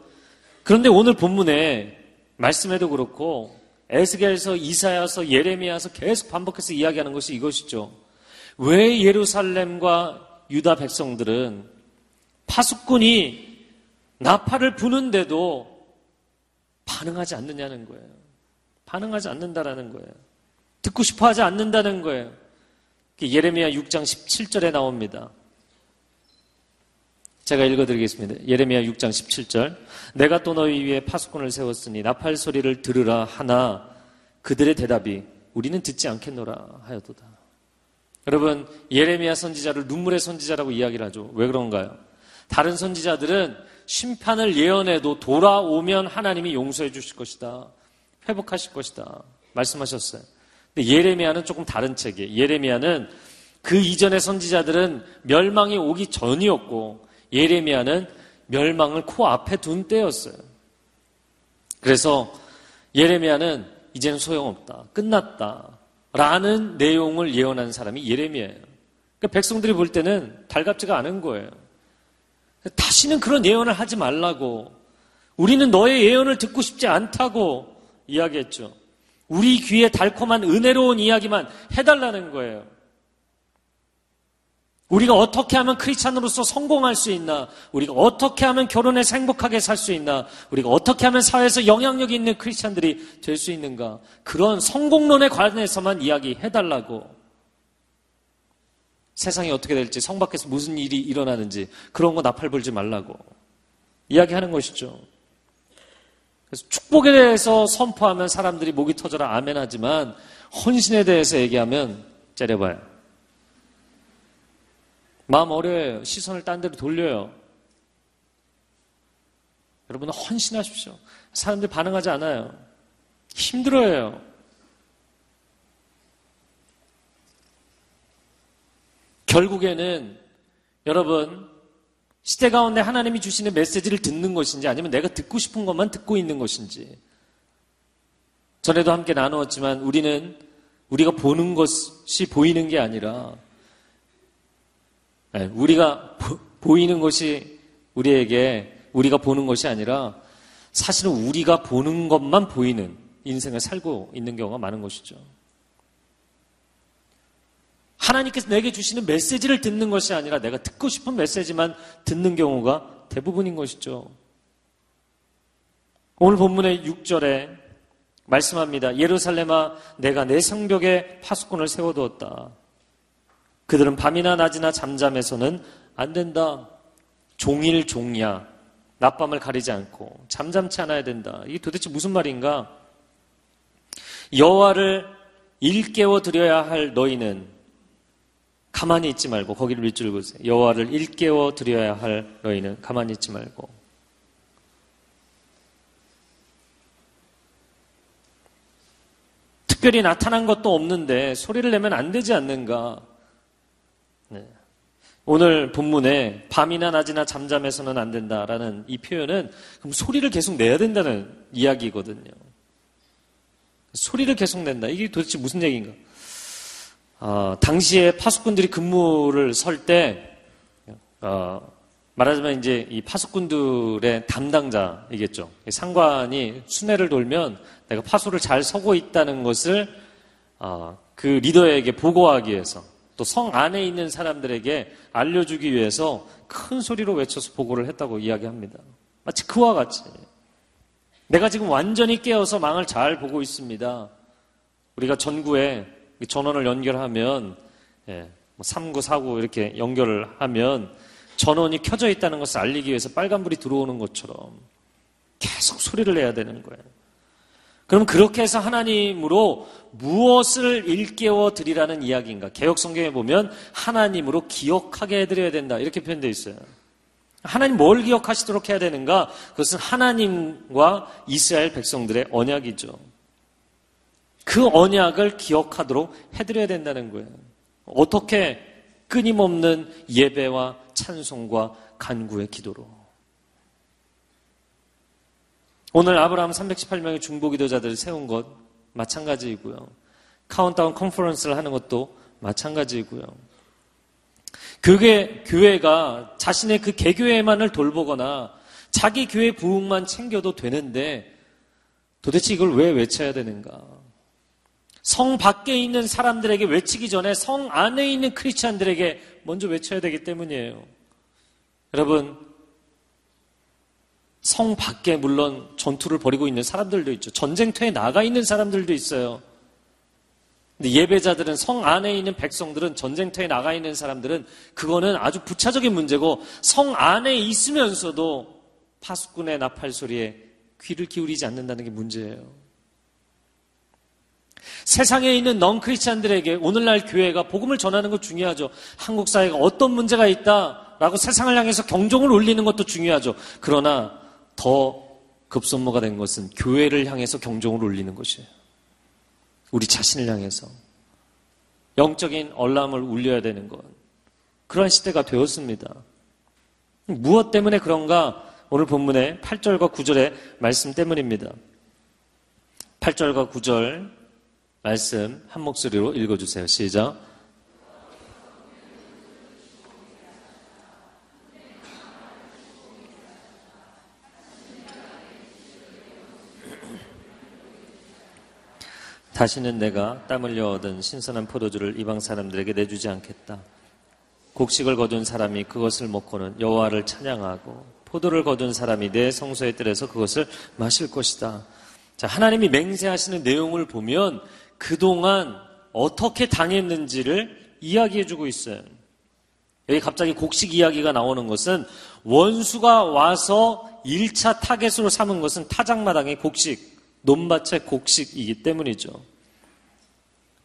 그런데 오늘 본문에 말씀에도 그렇고 에스겔서 이사야서 예레미야서 계속 반복해서 이야기하는 것이 이것이죠. 왜 예루살렘과 유다 백성들은 파수꾼이 나팔을 부는데도 반응하지 않느냐는 거예요. 반응하지 않는다라는 거예요. 듣고 싶어 하지 않는다는 거예요. 예레미야 6장 17절에 나옵니다. 제가 읽어드리겠습니다. 예레미야 6장 17절. 내가 또 너희 위에 파수꾼을 세웠으니 나팔 소리를 들으라 하나 그들의 대답이 우리는 듣지 않겠노라 하여도다. 여러분 예레미야 선지자를 눈물의 선지자라고 이야기를 하죠. 왜 그런가요? 다른 선지자들은 심판을 예언해도 돌아오면 하나님이 용서해 주실 것이다. 회복하실 것이다. 말씀하셨어요. 근데 예레미야는 조금 다른 책이에요. 예레미야는 그 이전의 선지자들은 멸망이 오기 전이었고 예레미야는 멸망을 코앞에 둔 때였어요. 그래서 예레미야는 이제는 소용없다. 끝났다. 라는 내용을 예언한 사람이 예레미야예요. 그러니까 백성들이 볼 때는 달갑지가 않은 거예요. 다시는 그런 예언을 하지 말라고. 우리는 너의 예언을 듣고 싶지 않다고 이야기했죠. 우리 귀에 달콤한 은혜로운 이야기만 해달라는 거예요. 우리가 어떻게 하면 크리스찬으로서 성공할 수 있나? 우리가 어떻게 하면 결혼에서 행복하게 살 수 있나? 우리가 어떻게 하면 사회에서 영향력 있는 크리스찬들이 될 수 있는가? 그런 성공론에 관해서만 이야기해달라고. 세상이 어떻게 될지, 성 밖에서 무슨 일이 일어나는지, 그런 거 나팔 불지 말라고. 이야기하는 것이죠. 그래서 축복에 대해서 선포하면 사람들이 목이 터져라 아멘 하지만, 헌신에 대해서 얘기하면 째려봐요. 마음 어려워요. 시선을 딴 데로 돌려요. 여러분은 헌신하십시오. 사람들 반응하지 않아요. 힘들어요. 결국에는 여러분 시대 가운데 하나님이 주시는 메시지를 듣는 것인지 아니면 내가 듣고 싶은 것만 듣고 있는 것인지 전에도 함께 나누었지만 우리는 우리가 보는 것이 보이는 게 아니라 네, 우리가 보, 이는 것이 우리에게 우리가 보는 것이 아니라 사실은 우리가 보는 것만 보이는 인생을 살고 있는 경우가 많은 것이죠. 하나님께서 내게 주시는 메시지를 듣는 것이 아니라 내가 듣고 싶은 메시지만 듣는 경우가 대부분인 것이죠. 오늘 본문의 6절에 말씀합니다. 예루살렘아, 내가 내 성벽에 파수꾼을 세워두었다. 그들은 밤이나 낮이나 잠잠해서는 안 된다. 종일 종야. 낮밤을 가리지 않고 잠잠치 않아야 된다. 이게 도대체 무슨 말인가? 여호와를 일깨워 드려야 할 너희는 가만히 있지 말고 거기를 밑줄 보세요. 여호와를 일깨워 드려야 할 너희는 가만히 있지 말고 특별히 나타난 것도 없는데 소리를 내면 안 되지 않는가? 네. 오늘 본문에 밤이나 낮이나 잠잠해서는 안 된다라는 이 표현은 그럼 소리를 계속 내야 된다는 이야기거든요. 소리를 계속 낸다. 이게 도대체 무슨 얘기인가? 어, 당시에 파수꾼들이 근무를 설 때, 어, 말하자면 이제 이 파수꾼들의 담당자이겠죠. 상관이 순회를 돌면 내가 파수를 잘 서고 있다는 것을 어, 그 리더에게 보고하기 위해서 또 성 안에 있는 사람들에게 알려주기 위해서 큰 소리로 외쳐서 보고를 했다고 이야기합니다. 마치 그와 같이. 내가 지금 완전히 깨어서 망을 잘 보고 있습니다. 우리가 전구에 전원을 연결하면, 예, 3구, 뭐 4구 이렇게 연결을 하면 전원이 켜져 있다는 것을 알리기 위해서 빨간불이 들어오는 것처럼 계속 소리를 내야 되는 거예요. 그럼 그렇게 해서 하나님으로 무엇을 일깨워 드리라는 이야기인가? 개혁 성경에 보면 하나님으로 기억하게 해드려야 된다. 이렇게 표현되어 있어요. 하나님 뭘 기억하시도록 해야 되는가? 그것은 하나님과 이스라엘 백성들의 언약이죠. 그 언약을 기억하도록 해드려야 된다는 거예요. 어떻게 끊임없는 예배와 찬송과 간구의 기도로. 오늘 아브라함 318명의 중보 기도자들을 세운 것 마찬가지이고요. 카운트다운 컨퍼런스를 하는 것도 마찬가지이고요. 그게 교회가 자신의 그 개교회만을 돌보거나 자기 교회 부흥만 챙겨도 되는데 도대체 이걸 왜 외쳐야 되는가? 성 밖에 있는 사람들에게 외치기 전에 성 안에 있는 크리스찬들에게 먼저 외쳐야 되기 때문이에요. 여러분, 성 밖에 물론 전투를 벌이고 있는 사람들도 있죠. 전쟁터에 나가 있는 사람들도 있어요. 근데 예배자들은 성 안에 있는 백성들은 전쟁터에 나가 있는 사람들은 그거는 아주 부차적인 문제고 성 안에 있으면서도 파수꾼의 나팔 소리에 귀를 기울이지 않는다는 게 문제예요. 세상에 있는 넌 크리스찬들에게 오늘날 교회가 복음을 전하는 것 중요하죠. 한국 사회가 어떤 문제가 있다라고 세상을 향해서 경종을 울리는 것도 중요하죠. 그러나 더 급선무가 된 것은 교회를 향해서 경종을 울리는 것이에요. 우리 자신을 향해서. 영적인 얼람을 울려야 되는 것. 그러한 시대가 되었습니다. 무엇 때문에 그런가? 오늘 본문의 8절과 9절의 말씀 때문입니다. 8절과 9절 말씀 한 목소리로 읽어주세요. 시작. 다시는 내가 땀 흘려 얻은 신선한 포도주를 이방 사람들에게 내주지 않겠다. 곡식을 거둔 사람이 그것을 먹고는 여호와를 찬양하고 포도를 거둔 사람이 내 성소의 뜰에서 그것을 마실 것이다. 자, 하나님이 맹세하시는 내용을 보면 그동안 어떻게 당했는지를 이야기해 주고 있어요. 여기 갑자기 곡식 이야기가 나오는 것은 원수가 와서 1차 타겟으로 삼은 것은 타작마당의 곡식, 논밭의 곡식이기 때문이죠.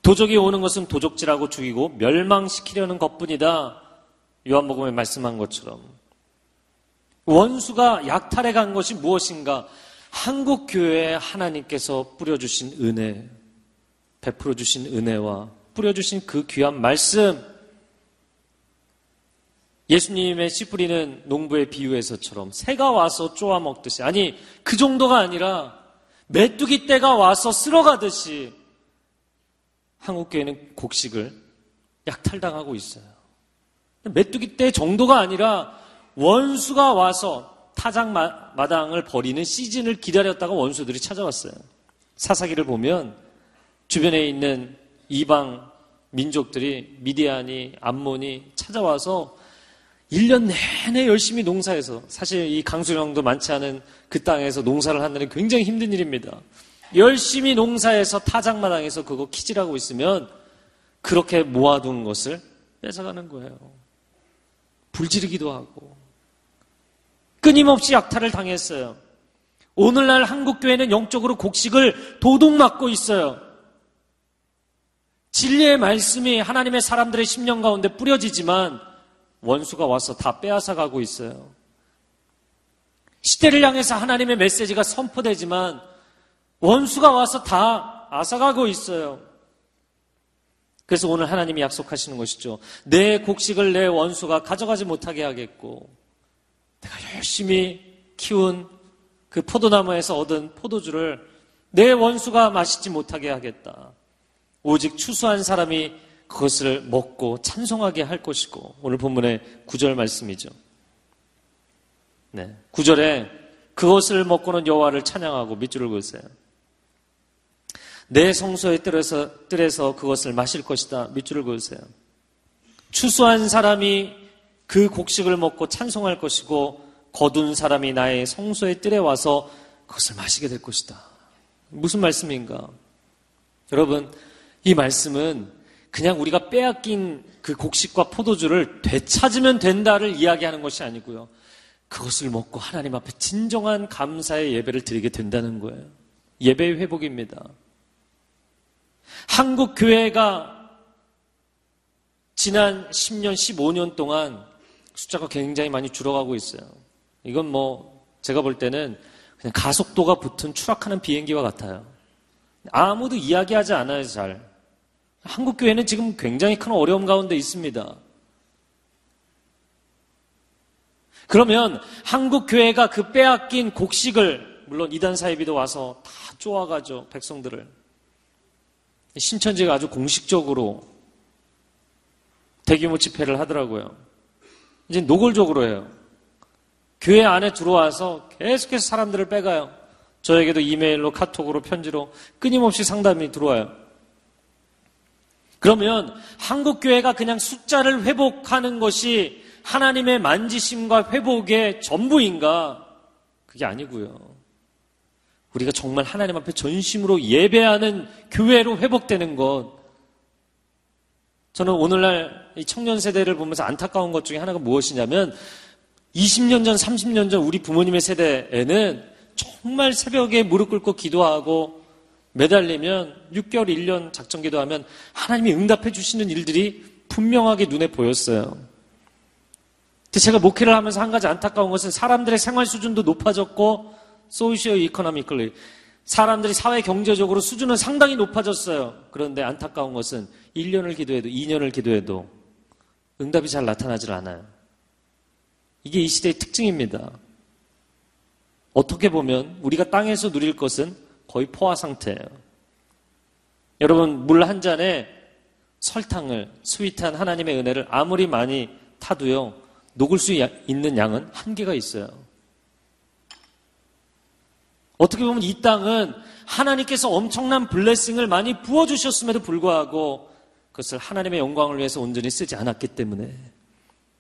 도적이 오는 것은 도적질하고 죽이고 멸망시키려는 것뿐이다. 요한복음에 말씀한 것처럼. 원수가 약탈해 간 것이 무엇인가? 한국 교회에 하나님께서 뿌려주신 은혜, 베풀어 주신 은혜와 뿌려주신 그 귀한 말씀, 예수님의 씨 뿌리는 농부의 비유에서처럼 새가 와서 쪼아 먹듯이 아니 그 정도가 아니라 메뚜기 떼가 와서 쓸어가듯이 한국 교회는 곡식을 약탈당하고 있어요. 메뚜기 떼 정도가 아니라 원수가 와서 타작 마당을 버리는 시즌을 기다렸다가 원수들이 찾아왔어요. 사사기를 보면 주변에 있는 이방 민족들이 미디안이 암몬이 찾아와서 1년 내내 열심히 농사해서 사실 이 강수량도 많지 않은 그 땅에서 농사를 게 굉장히 힘든 일입니다. 열심히 농사해서 타작마당에서 그거 키질하고 있으면 그렇게 모아둔 것을 뺏어가는 거예요. 불지르기도 하고 끊임없이 약탈을 당했어요. 오늘날 한국교회는 영적으로 곡식을 도둑 맞고 있어요. 진리의 말씀이 하나님의 사람들의 심령 가운데 뿌려지지만 원수가 와서 다 빼앗아 가고 있어요. 시대를 향해서 하나님의 메시지가 선포되지만 원수가 와서 다 앗아가고 있어요. 그래서 오늘 하나님이 약속하시는 것이죠. 내 곡식을 내 원수가 가져가지 못하게 하겠고, 내가 열심히 키운 그 포도나무에서 얻은 포도주를 내 원수가 마시지 못하게 하겠다. 오직 추수한 사람이 그것을 먹고 찬송하게 할 것이고 오늘 본문의 구절 말씀이죠. 네. 구절에 그것을 먹고는 여호와를 찬양하고 밑줄을 그으세요. 내 성소의 뜰에서, 뜰에서 그것을 마실 것이다. 밑줄을 그으세요. 추수한 사람이 그 곡식을 먹고 찬송할 것이고 거둔 사람이 나의 성소의 뜰에 와서 그것을 마시게 될 것이다. 무슨 말씀인가? 여러분, 이 말씀은 그냥 우리가 빼앗긴 그 곡식과 포도주를 되찾으면 된다를 이야기하는 것이 아니고요. 그것을 먹고 하나님 앞에 진정한 감사의 예배를 드리게 된다는 거예요. 예배의 회복입니다. 한국 교회가 지난 10년, 15년 동안 숫자가 굉장히 많이 줄어가고 있어요. 이건 뭐 제가 볼 때는 그냥 가속도가 붙은 추락하는 비행기와 같아요. 아무도 이야기하지 않아요, 잘. 한국 교회는 지금 굉장히 큰 어려움 가운데 있습니다. 그러면 한국 교회가 그 빼앗긴 곡식을 물론 이단 사이비도 와서 다 쪼아가죠 백성들을 신천지가 아주 공식적으로 대규모 집회를 하더라고요. 이제 노골적으로 해요. 교회 안에 들어와서 계속해서 사람들을 빼가요. 저에게도 이메일로 카톡으로 편지로 끊임없이 상담이 들어와요. 그러면 한국 교회가 그냥 숫자를 회복하는 것이 하나님의 만지심과 회복의 전부인가? 그게 아니고요. 우리가 정말 하나님 앞에 전심으로 예배하는 교회로 회복되는 것. 저는 오늘날 이 청년 세대를 보면서 안타까운 것 중에 하나가 무엇이냐면 20년 전, 30년 전 우리 부모님의 세대에는 정말 새벽에 무릎 꿇고 기도하고 매달리면 6개월, 1년 작전 기도하면 하나님이 응답해 주시는 일들이 분명하게 눈에 보였어요. 제가 목회를 하면서 한 가지 안타까운 것은 사람들의 생활 수준도 높아졌고 소시오 이코노미클리 사람들이 사회 경제적으로 수준은 상당히 높아졌어요. 그런데 안타까운 것은 1년을 기도해도 2년을 기도해도 응답이 잘 나타나질 않아요. 이게 이 시대의 특징입니다. 어떻게 보면 우리가 땅에서 누릴 것은 거의 포화 상태예요. 여러분, 물 한 잔에 설탕을, 스윗한 하나님의 은혜를 아무리 많이 타도요, 녹을 수 있는 양은 한계가 있어요. 어떻게 보면 이 땅은 하나님께서 엄청난 블레싱을 많이 부어주셨음에도 불구하고 그것을 하나님의 영광을 위해서 온전히 쓰지 않았기 때문에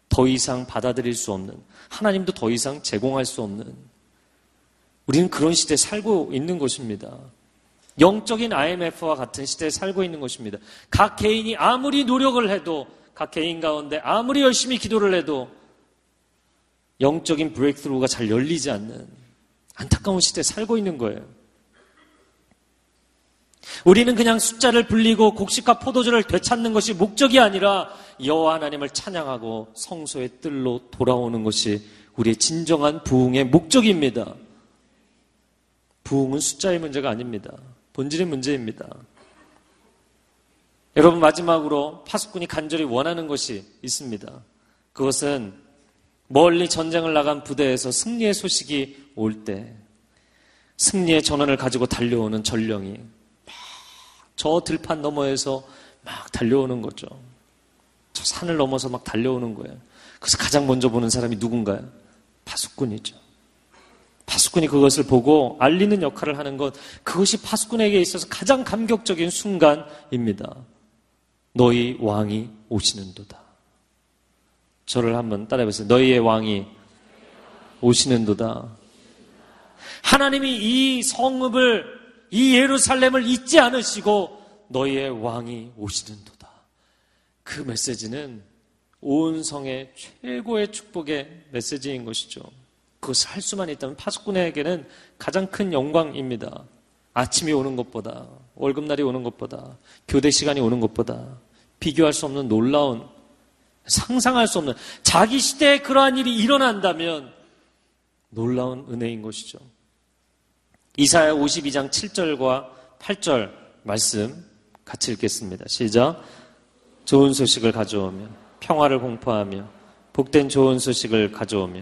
더 이상 받아들일 수 없는, 하나님도 더 이상 제공할 수 없는, 우리는 그런 시대에 살고 있는 것입니다. 영적인 IMF와 같은 시대에 살고 있는 것입니다. 각 개인이 아무리 노력을 해도, 각 개인 가운데 아무리 열심히 기도를 해도, 영적인 브레이크스루가 잘 열리지 않는 안타까운 시대에 살고 있는 거예요. 우리는 그냥 숫자를 불리고 곡식과 포도주를 되찾는 것이 목적이 아니라 여호와 하나님을 찬양하고 성소의 뜰로 돌아오는 것이 우리의 진정한 부흥의 목적입니다. 부흥은 숫자의 문제가 아닙니다. 본질의 문제입니다. 여러분 마지막으로 파수꾼이 간절히 원하는 것이 있습니다. 그것은 멀리 전쟁을 나간 부대에서 승리의 소식이 올 때 승리의 전원을 가지고 달려오는 전령이 저 들판 너머에서 막 달려오는 거죠. 저 산을 넘어서 막 달려오는 거예요. 그래서 가장 먼저 보는 사람이 누군가요? 파수꾼이죠. 파수꾼이 그것을 보고 알리는 역할을 하는 것, 그것이 파수꾼에게 있어서 가장 감격적인 순간입니다. 너희 왕이 오시는도다. 저를 한번 따라해보세요. 너희의 왕이 오시는도다. 하나님이 이 성읍을 이 예루살렘을 잊지 않으시고 너희의 왕이 오시는도다. 그 메시지는 온 성의 최고의 축복의 메시지인 것이죠. 그것을 할 수만 있다면 파수꾼에게는 가장 큰 영광입니다. 아침이 오는 것보다, 월급날이 오는 것보다, 교대 시간이 오는 것보다, 비교할 수 없는 놀라운, 상상할 수 없는, 자기 시대에 그러한 일이 일어난다면 놀라운 은혜인 것이죠. 이사야 52장 7절과 8절 말씀 같이 읽겠습니다. 시작. 좋은 소식을 가져오며 평화를 공포하며 복된 좋은 소식을 가져오며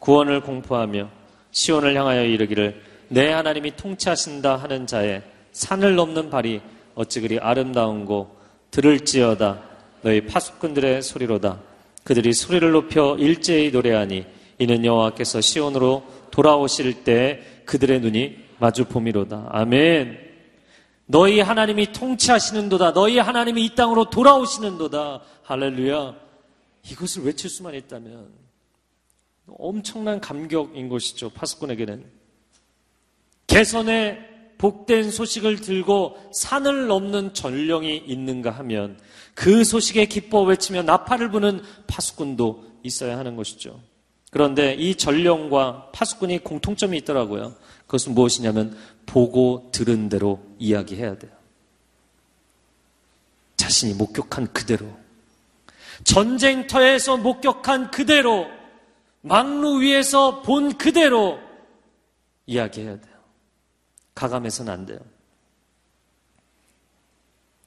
구원을 공포하며 시온을 향하여 이르기를 내 하나님이 통치하신다 하는 자의 산을 넘는 발이 어찌 그리 아름다운고 들을지어다 너희 파수꾼들의 소리로다 그들이 소리를 높여 일제히 노래하니 이는 여호와께서 시온으로 돌아오실 때 그들의 눈이 마주 봄이로다. 아멘. 너희 하나님이 통치하시는도다. 너희 하나님이 이 땅으로 돌아오시는도다. 할렐루야. 이것을 외칠 수만 있다면 엄청난 감격인 것이죠. 파수꾼에게는. 개선의 복된 소식을 들고 산을 넘는 전령이 있는가 하면 그 소식에 기뻐 외치며 나팔을 부는 파수꾼도 있어야 하는 것이죠. 그런데 이 전령과 파수꾼이 공통점이 있더라고요. 그것은 무엇이냐면 보고 들은 대로 이야기해야 돼요. 자신이 목격한 그대로 전쟁터에서 목격한 그대로 망루 위에서 본 그대로 이야기해야 돼요. 가감해서는 안 돼요.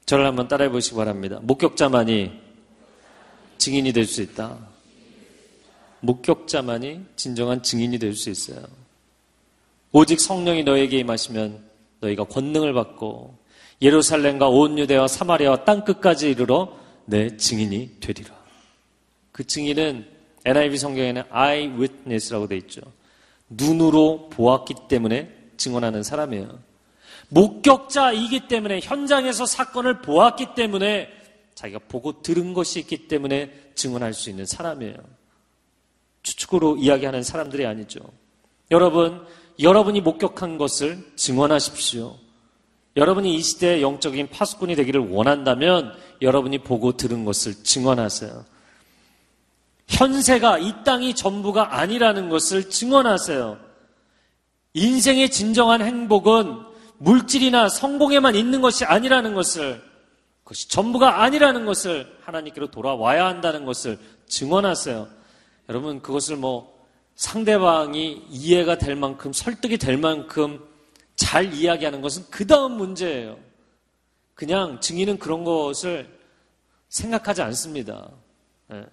저를 한번 따라해 보시기 바랍니다. 목격자만이 증인이 될 수 있다. 목격자만이 진정한 증인이 될 수 있어요. 오직 성령이 너에게 임하시면 너희가 권능을 받고 예루살렘과 온 유대와 사마리아와 땅 끝까지 이르러 내 증인이 되리라. 그 증인은 NIV 성경에는 eyewitness라고 되어 있죠. 눈으로 보았기 때문에 증언하는 사람이에요. 목격자이기 때문에 현장에서 사건을 보았기 때문에 자기가 보고 들은 것이 있기 때문에 증언할 수 있는 사람이에요. 추측으로 이야기하는 사람들이 아니죠. 여러분, 여러분이 목격한 것을 증언하십시오. 여러분이 이 시대의 영적인 파수꾼이 되기를 원한다면 여러분이 보고 들은 것을 증언하세요. 현세가 이 땅이 전부가 아니라는 것을 증언하세요. 인생의 진정한 행복은 물질이나 성공에만 있는 것이 아니라는 것을 그것이 전부가 아니라는 것을 하나님께로 돌아와야 한다는 것을 증언하세요. 여러분 그것을 뭐 상대방이 이해가 될 만큼 설득이 될 만큼 잘 이야기하는 것은 그 다음 문제예요. 그냥 증인은 그런 것을 생각하지 않습니다. 예.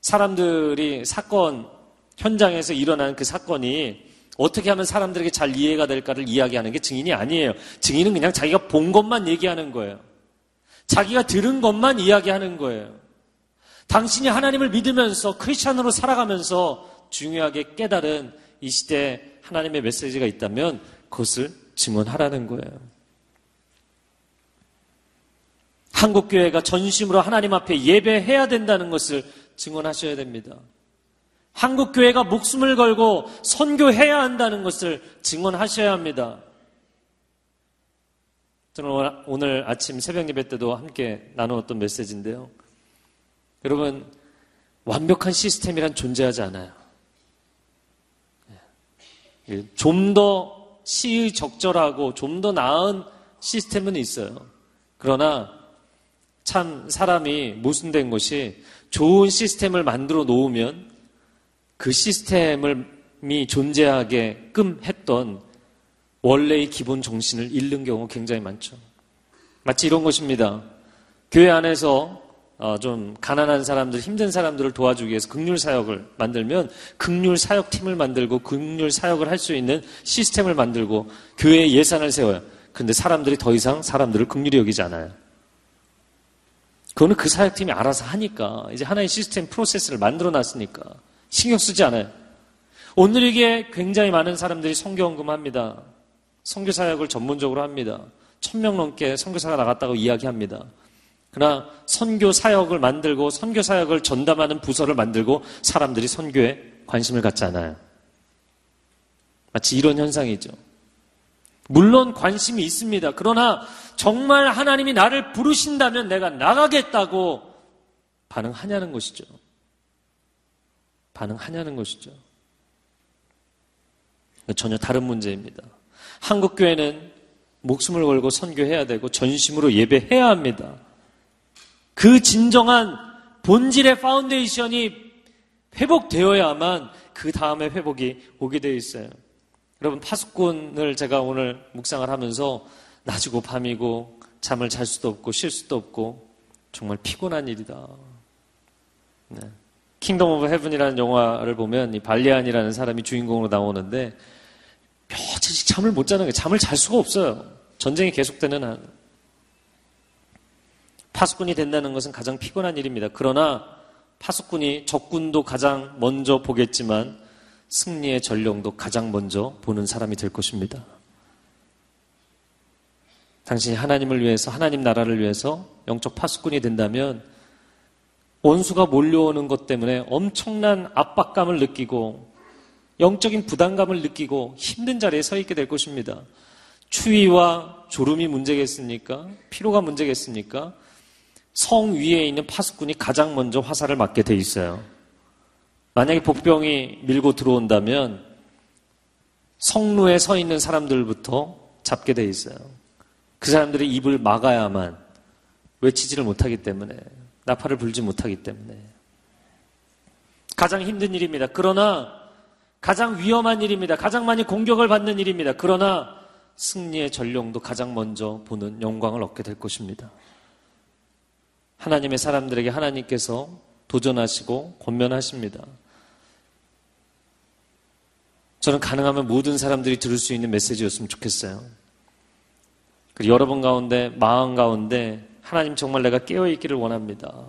사람들이 사건 현장에서 일어난 그 사건이 어떻게 하면 사람들에게 잘 이해가 될까를 이야기하는 게 증인이 아니에요. 증인은 그냥 자기가 본 것만 얘기하는 거예요. 자기가 들은 것만 이야기하는 거예요. 당신이 하나님을 믿으면서 크리스천으로 살아가면서 중요하게 깨달은 이 시대에 하나님의 메시지가 있다면 그것을 증언하라는 거예요. 한국교회가 전심으로 하나님 앞에 예배해야 된다는 것을 증언하셔야 됩니다. 한국 교회가 목숨을 걸고 선교해야 한다는 것을 증언하셔야 합니다. 저는 오늘 아침 새벽 예배 때도 함께 나누었던 메시지인데요. 여러분, 완벽한 시스템이란 존재하지 않아요. 예. 좀더 시의 적절하고 좀 더 나은 시스템은 있어요. 그러나 참 사람이 모순된 것이 좋은 시스템을 만들어 놓으면 그 시스템이 존재하게끔 했던 원래의 기본 정신을 잃는 경우가 굉장히 많죠. 마치 이런 것입니다. 교회 안에서 어, 좀 가난한 사람들, 힘든 사람들을 도와주기 위해서 극률 사역을 만들면 극률 사역 팀을 만들고 극률 사역을 할 수 있는 시스템을 만들고 교회에 예산을 세워요. 근데 사람들이 더 이상 사람들을 극률이 여기지 않아요. 그거는 그 사역팀이 알아서 하니까 이제 하나의 시스템 프로세스를 만들어 놨으니까 신경 쓰지 않아요. 오늘 이게 굉장히 많은 사람들이 성교원금합니다. 성교사역을 전문적으로 합니다. 천 명 넘게 성교사가 나갔다고 이야기합니다. 그러나 선교 사역을 만들고 선교 사역을 전담하는 부서를 만들고 사람들이 선교에 관심을 갖지 않아요. 마치 이런 현상이죠. 물론 관심이 있습니다. 그러나 정말 하나님이 나를 부르신다면 내가 나가겠다고 반응하냐는 것이죠. 반응하냐는 것이죠. 전혀 다른 문제입니다. 한국 교회는 목숨을 걸고 선교해야 되고 전심으로 예배해야 합니다. 그 진정한 본질의 foundation이 회복되어야만 그 다음에 회복이 오게 되어 있어요. 여러분 파수꾼을 제가 오늘 묵상을 하면서 낮이고 밤이고 잠을 잘 수도 없고 쉴 수도 없고 정말 피곤한 일이다. 네. Kingdom of Heaven이라는 영화를 보면 이 발리안이라는 사람이 주인공으로 나오는데 며칠씩 잠을 못 자는 게 잠을 잘 수가 없어요. 전쟁이 계속되는 한. 파수꾼이 된다는 것은 가장 피곤한 일입니다. 그러나 파수꾼이 적군도 가장 먼저 보겠지만 승리의 전령도 가장 먼저 보는 사람이 될 것입니다. 당신이 하나님을 위해서, 하나님 나라를 위해서 영적 파수꾼이 된다면 원수가 몰려오는 것 때문에 엄청난 압박감을 느끼고 영적인 부담감을 느끼고 힘든 자리에 서 있게 될 것입니다. 추위와 졸음이 문제겠습니까? 피로가 문제겠습니까? 성 위에 있는 파수꾼이 가장 먼저 화살을 맞게 돼 있어요. 만약에 복병이 밀고 들어온다면 성루에 서 있는 사람들부터 잡게 돼 있어요. 그 사람들의 입을 막아야만 외치지를 못하기 때문에 나팔을 불지 못하기 때문에 가장 힘든 일입니다. 그러나 가장 위험한 일입니다. 가장 많이 공격을 받는 일입니다. 그러나 승리의 전령도 가장 먼저 보는 영광을 얻게 될 것입니다. 하나님의 사람들에게 하나님께서 도전하시고 권면하십니다. 저는 가능하면 모든 사람들이 들을 수 있는 메시지였으면 좋겠어요. 그리고 여러분 가운데, 마음 가운데 하나님 정말 내가 깨어있기를 원합니다.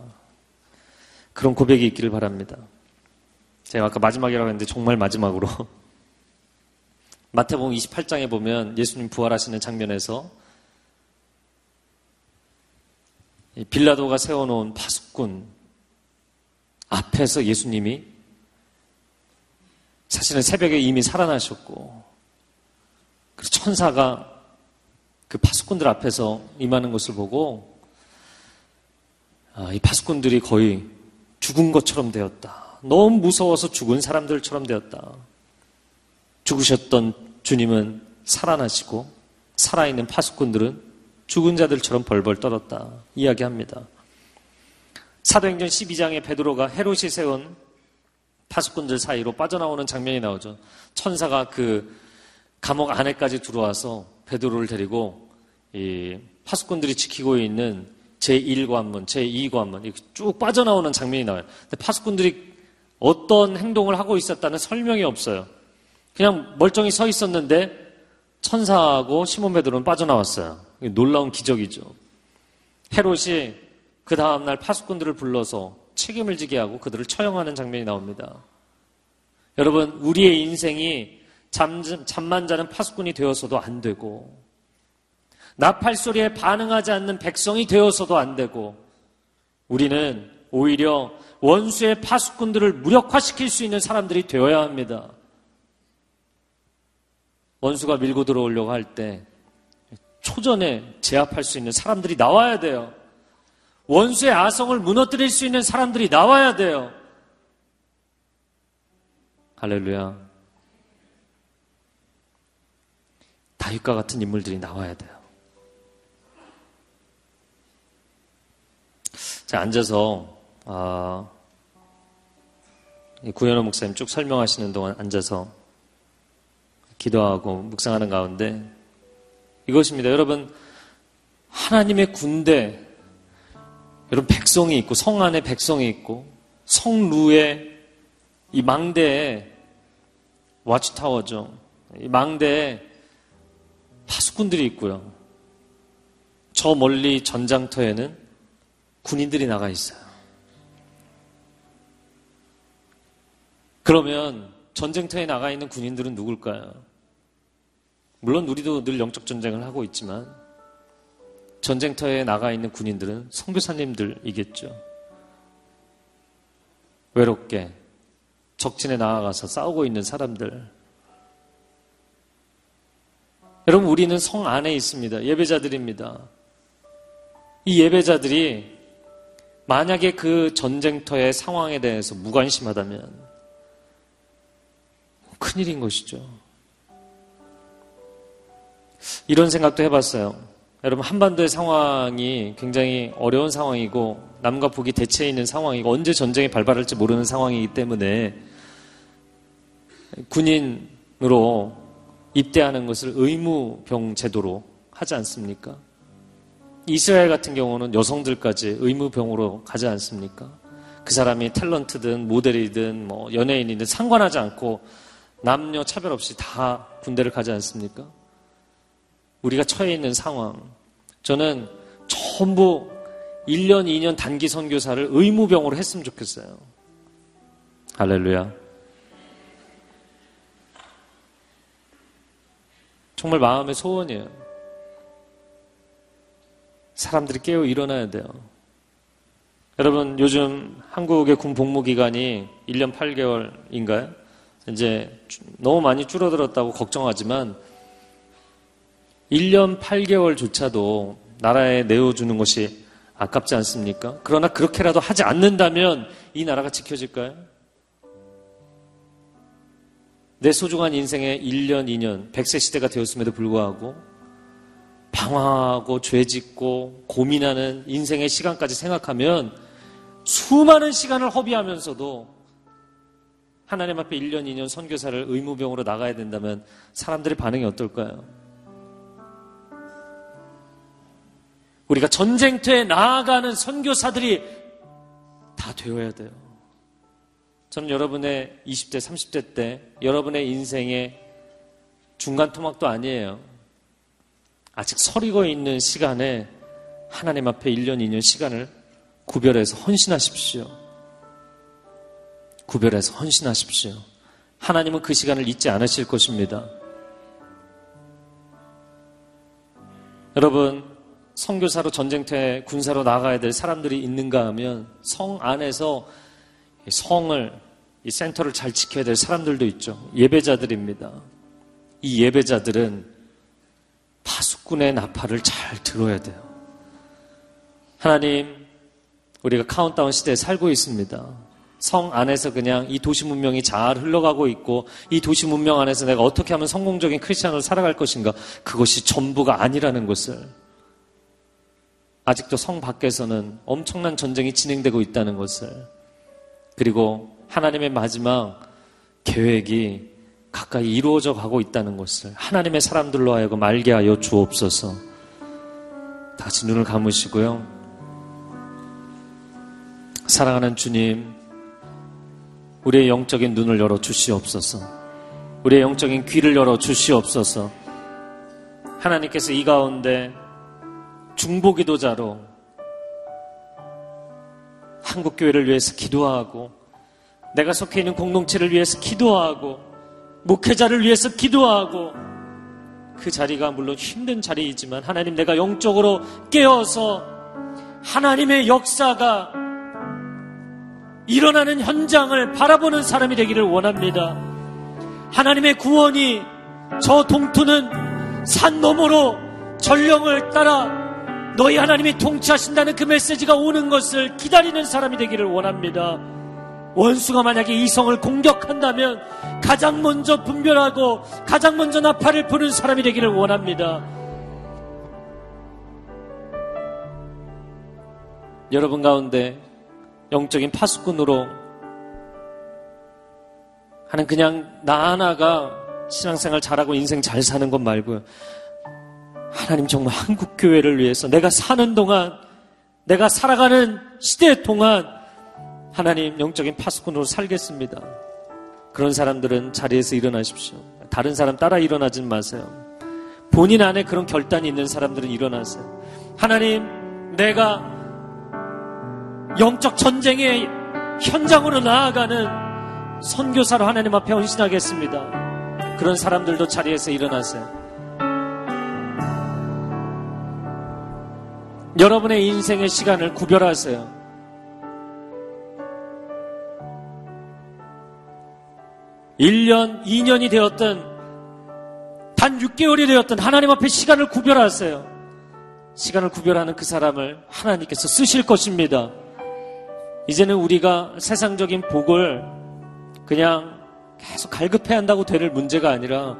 그런 고백이 있기를 바랍니다. 제가 아까 마지막이라고 했는데 정말 마지막으로 마태복음 28장에 보면 예수님 부활하시는 장면에서 빌라도가 세워놓은 파수꾼 앞에서 예수님이 사실은 새벽에 이미 살아나셨고 그 천사가 그 파수꾼들 앞에서 임하는 것을 보고 아, 이 파수꾼들이 거의 죽은 것처럼 되었다. 너무 무서워서 죽은 사람들처럼 되었다. 죽으셨던 주님은 살아나시고 살아있는 파수꾼들은 죽은 자들처럼 벌벌 떨었다. 이야기합니다. 사도행전 12장에 베드로가 헤롯이 세운 파수꾼들 사이로 빠져나오는 장면이 나오죠. 천사가 그 감옥 안에까지 들어와서 베드로를 데리고 이 파수꾼들이 지키고 있는 제1관문, 제2관문 쭉 빠져나오는 장면이 나와요. 근데 파수꾼들이 어떤 행동을 하고 있었다는 설명이 없어요. 그냥 멀쩡히 서 있었는데 천사하고 시몬 베드로는 빠져나왔어요. 놀라운 기적이죠. 헤롯이 그 다음날 파수꾼들을 불러서 책임을 지게 하고 그들을 처형하는 장면이 나옵니다. 여러분, 우리의 인생이 잠, 잠만 자는 파수꾼이 되어서도 안 되고, 나팔 소리에 반응하지 않는 백성이 되어서도 안 되고, 우리는 오히려 원수의 파수꾼들을 무력화시킬 수 있는 사람들이 되어야 합니다. 원수가 밀고 들어오려고 할 때 초전에 제압할 수 있는 사람들이 나와야 돼요. 원수의 아성을 무너뜨릴 수 있는 사람들이 나와야 돼요. 할렐루야. 다윗과 같은 인물들이 나와야 돼요. 자, 앉아서, 아, 구현호 목사님 쭉 설명하시는 동안 앉아서 기도하고 묵상하는 가운데 이것입니다. 여러분, 하나님의 군대, 여러분, 백성이 있고, 성 안에 백성이 있고, 성루에 이 망대에 와치타워죠. 이 망대에 파수꾼들이 있고요. 저 멀리 전장터에는 군인들이 나가 있어요. 그러면 전쟁터에 나가 있는 군인들은 누굴까요? 물론 우리도 늘 영적 전쟁을 하고 있지만 전쟁터에 나가 있는 군인들은 성교사님들이겠죠. 외롭게 적진에 나아가서 싸우고 있는 사람들. 여러분, 우리는 성 안에 있습니다. 예배자들입니다. 이 예배자들이 만약에 그 전쟁터의 상황에 대해서 무관심하다면 큰일인 것이죠. 이런 생각도 해봤어요. 여러분, 한반도의 상황이 굉장히 어려운 상황이고, 남과 북이 대체 있는 상황이고, 언제 전쟁이 발발할지 모르는 상황이기 때문에, 군인으로 입대하는 것을 의무병 제도로 하지 않습니까? 이스라엘 같은 경우는 여성들까지 의무병으로 가지 않습니까? 그 사람이 탤런트든 모델이든 뭐 연예인이든 상관하지 않고 남녀 차별 없이 다 군대를 가지 않습니까? 우리가 처해 있는 상황. 저는 전부 1년, 2년 단기 선교사를 의무병으로 했으면 좋겠어요. 할렐루야. 정말 마음의 소원이에요. 사람들이 깨어 일어나야 돼요. 여러분, 요즘 한국의 군 복무 기간이 1년 8개월인가요? 이제 너무 많이 줄어들었다고 걱정하지만 1년 8개월 조차도 나라에 내어주는 것이 아깝지 않습니까? 그러나 그렇게라도 하지 않는다면 이 나라가 지켜질까요? 내 소중한 인생의 1년, 2년, 100세 시대가 되었음에도 불구하고 방황하고 죄 짓고 고민하는 인생의 시간까지 생각하면 수많은 시간을 허비하면서도 하나님 앞에 1년, 2년 선교사를 의무병으로 나가야 된다면 사람들의 반응이 어떨까요? 우리가 전쟁터에 나아가는 선교사들이 다 되어야 돼요. 저는 여러분의 20대, 30대 때 여러분의 인생의 중간 토막도 아니에요. 아직 서리고 있는 시간에 하나님 앞에 1년, 2년 시간을 구별해서 헌신하십시오. 구별해서 헌신하십시오. 하나님은 그 시간을 잊지 않으실 것입니다. 여러분, 선교사로 전쟁터에 군사로 나가야 될 사람들이 있는가 하면 성 안에서 성을, 이 센터를 잘 지켜야 될 사람들도 있죠. 예배자들입니다. 이 예배자들은 파수꾼의 나팔을 잘 들어야 돼요. 하나님, 우리가 카운트다운 시대에 살고 있습니다. 성 안에서 그냥 이 도시 문명이 잘 흘러가고 있고 이 도시 문명 안에서 내가 어떻게 하면 성공적인 크리스천으로 살아갈 것인가 그것이 전부가 아니라는 것을 아직도 성 밖에서는 엄청난 전쟁이 진행되고 있다는 것을 그리고 하나님의 마지막 계획이 가까이 이루어져 가고 있다는 것을 하나님의 사람들로 하여금 알게 하여 주옵소서. 다시 눈을 감으시고요. 사랑하는 주님, 우리의 영적인 눈을 열어 주시옵소서. 우리의 영적인 귀를 열어 주시옵소서. 하나님께서 이 가운데 중보기도자로 한국교회를 위해서 기도하고 내가 속해 있는 공동체를 위해서 기도하고 목회자를 위해서 기도하고 그 자리가 물론 힘든 자리이지만 하나님 내가 영적으로 깨어서 하나님의 역사가 일어나는 현장을 바라보는 사람이 되기를 원합니다. 하나님의 구원이 저 동투는 산 너머로 전령을 따라 너희 하나님이 통치하신다는 그 메시지가 오는 것을 기다리는 사람이 되기를 원합니다. 원수가 만약에 이성을 공격한다면 가장 먼저 분별하고 가장 먼저 나팔을 부는 사람이 되기를 원합니다. 여러분 가운데 영적인 파수꾼으로 하는 그냥 나 하나가 신앙생활 잘하고 인생 잘 사는 것 말고요. 하나님 정말 한국 교회를 위해서 내가 사는 동안 내가 살아가는 시대 동안 하나님 영적인 파수꾼으로 살겠습니다. 그런 사람들은 자리에서 일어나십시오. 다른 사람 따라 일어나지 마세요. 본인 안에 그런 결단이 있는 사람들은 일어나세요. 하나님, 내가 영적 전쟁의 현장으로 나아가는 선교사로 하나님 앞에 헌신하겠습니다. 그런 사람들도 자리에서 일어나세요. 여러분의 인생의 시간을 구별하세요. 일년이년이 되었던 단 6개월이 되었던 하나님 앞에 시간을 구별하세요. 시간을 구별하는 그 사람을 하나님께서 쓰실 것입니다. 이제는 우리가 세상적인 복을 그냥 계속 갈급해야 한다고 될 문제가 아니라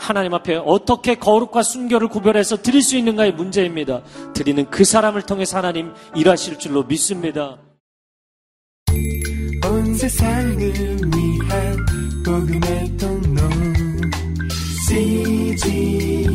하나님 앞에 어떻게 거룩과 순결을 구별해서 드릴 수 있는가의 문제입니다. 드리는 그 사람을 통해서 하나님 일하실 줄로 믿습니다. 온 세상을 위한 복음의 통로 CGM